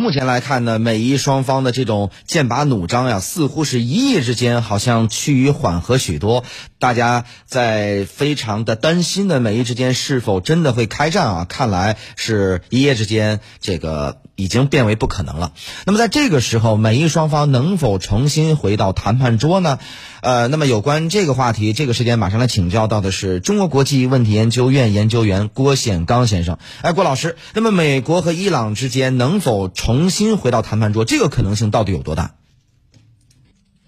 目前来看呢，美伊双方的这种剑拔弩张呀，似乎是一夜之间好像趋于缓和许多。大家在非常的担心的美伊之间是否真的会开战啊？看来是一夜之间这个已经变为不可能了。那么在这个时候，美伊双方能否重新回到谈判桌呢？呃，那么有关这个话题，这个时间马上来请教到的是中国国际问题研究院研究员郭显刚先生。哎，郭老师，那么美国和伊朗之间能否重新回到谈判桌，这个可能性到底有多大？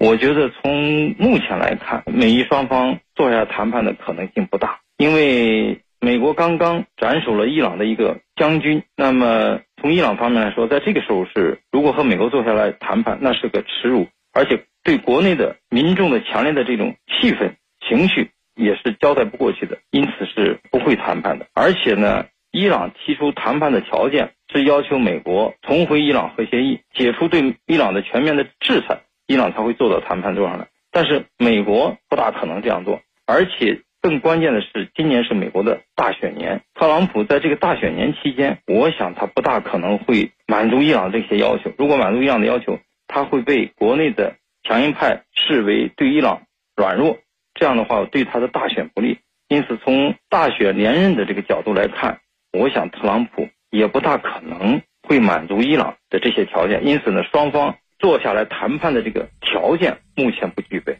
我觉得从目前来看，美伊双方坐下谈判的可能性不大，因为美国刚刚斩首了伊朗的一个将军。那么从伊朗方面来说，在这个时候是如果和美国坐下来谈判，那是个耻辱，而且对国内的民众的强烈的这种气氛情绪也是交代不过去的，因此是不会谈判的。而且呢，伊朗提出谈判的条件是要求美国重回伊朗核协议，解除对伊朗的全面的制裁。伊朗才会坐到谈判桌上来，但是美国不大可能这样做，而且更关键的是，今年是美国的大选年，特朗普在这个大选年期间，我想他不大可能会满足伊朗这些要求。如果满足伊朗的要求，他会被国内的强硬派视为对伊朗软弱，这样的话对他的大选不利。因此，从大选连任的这个角度来看，我想特朗普也不大可能会满足伊朗的这些条件。因此呢，双方。坐下来谈判的这个条件目前不具备。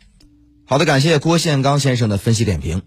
好的，感谢郭宪刚先生的分析点评。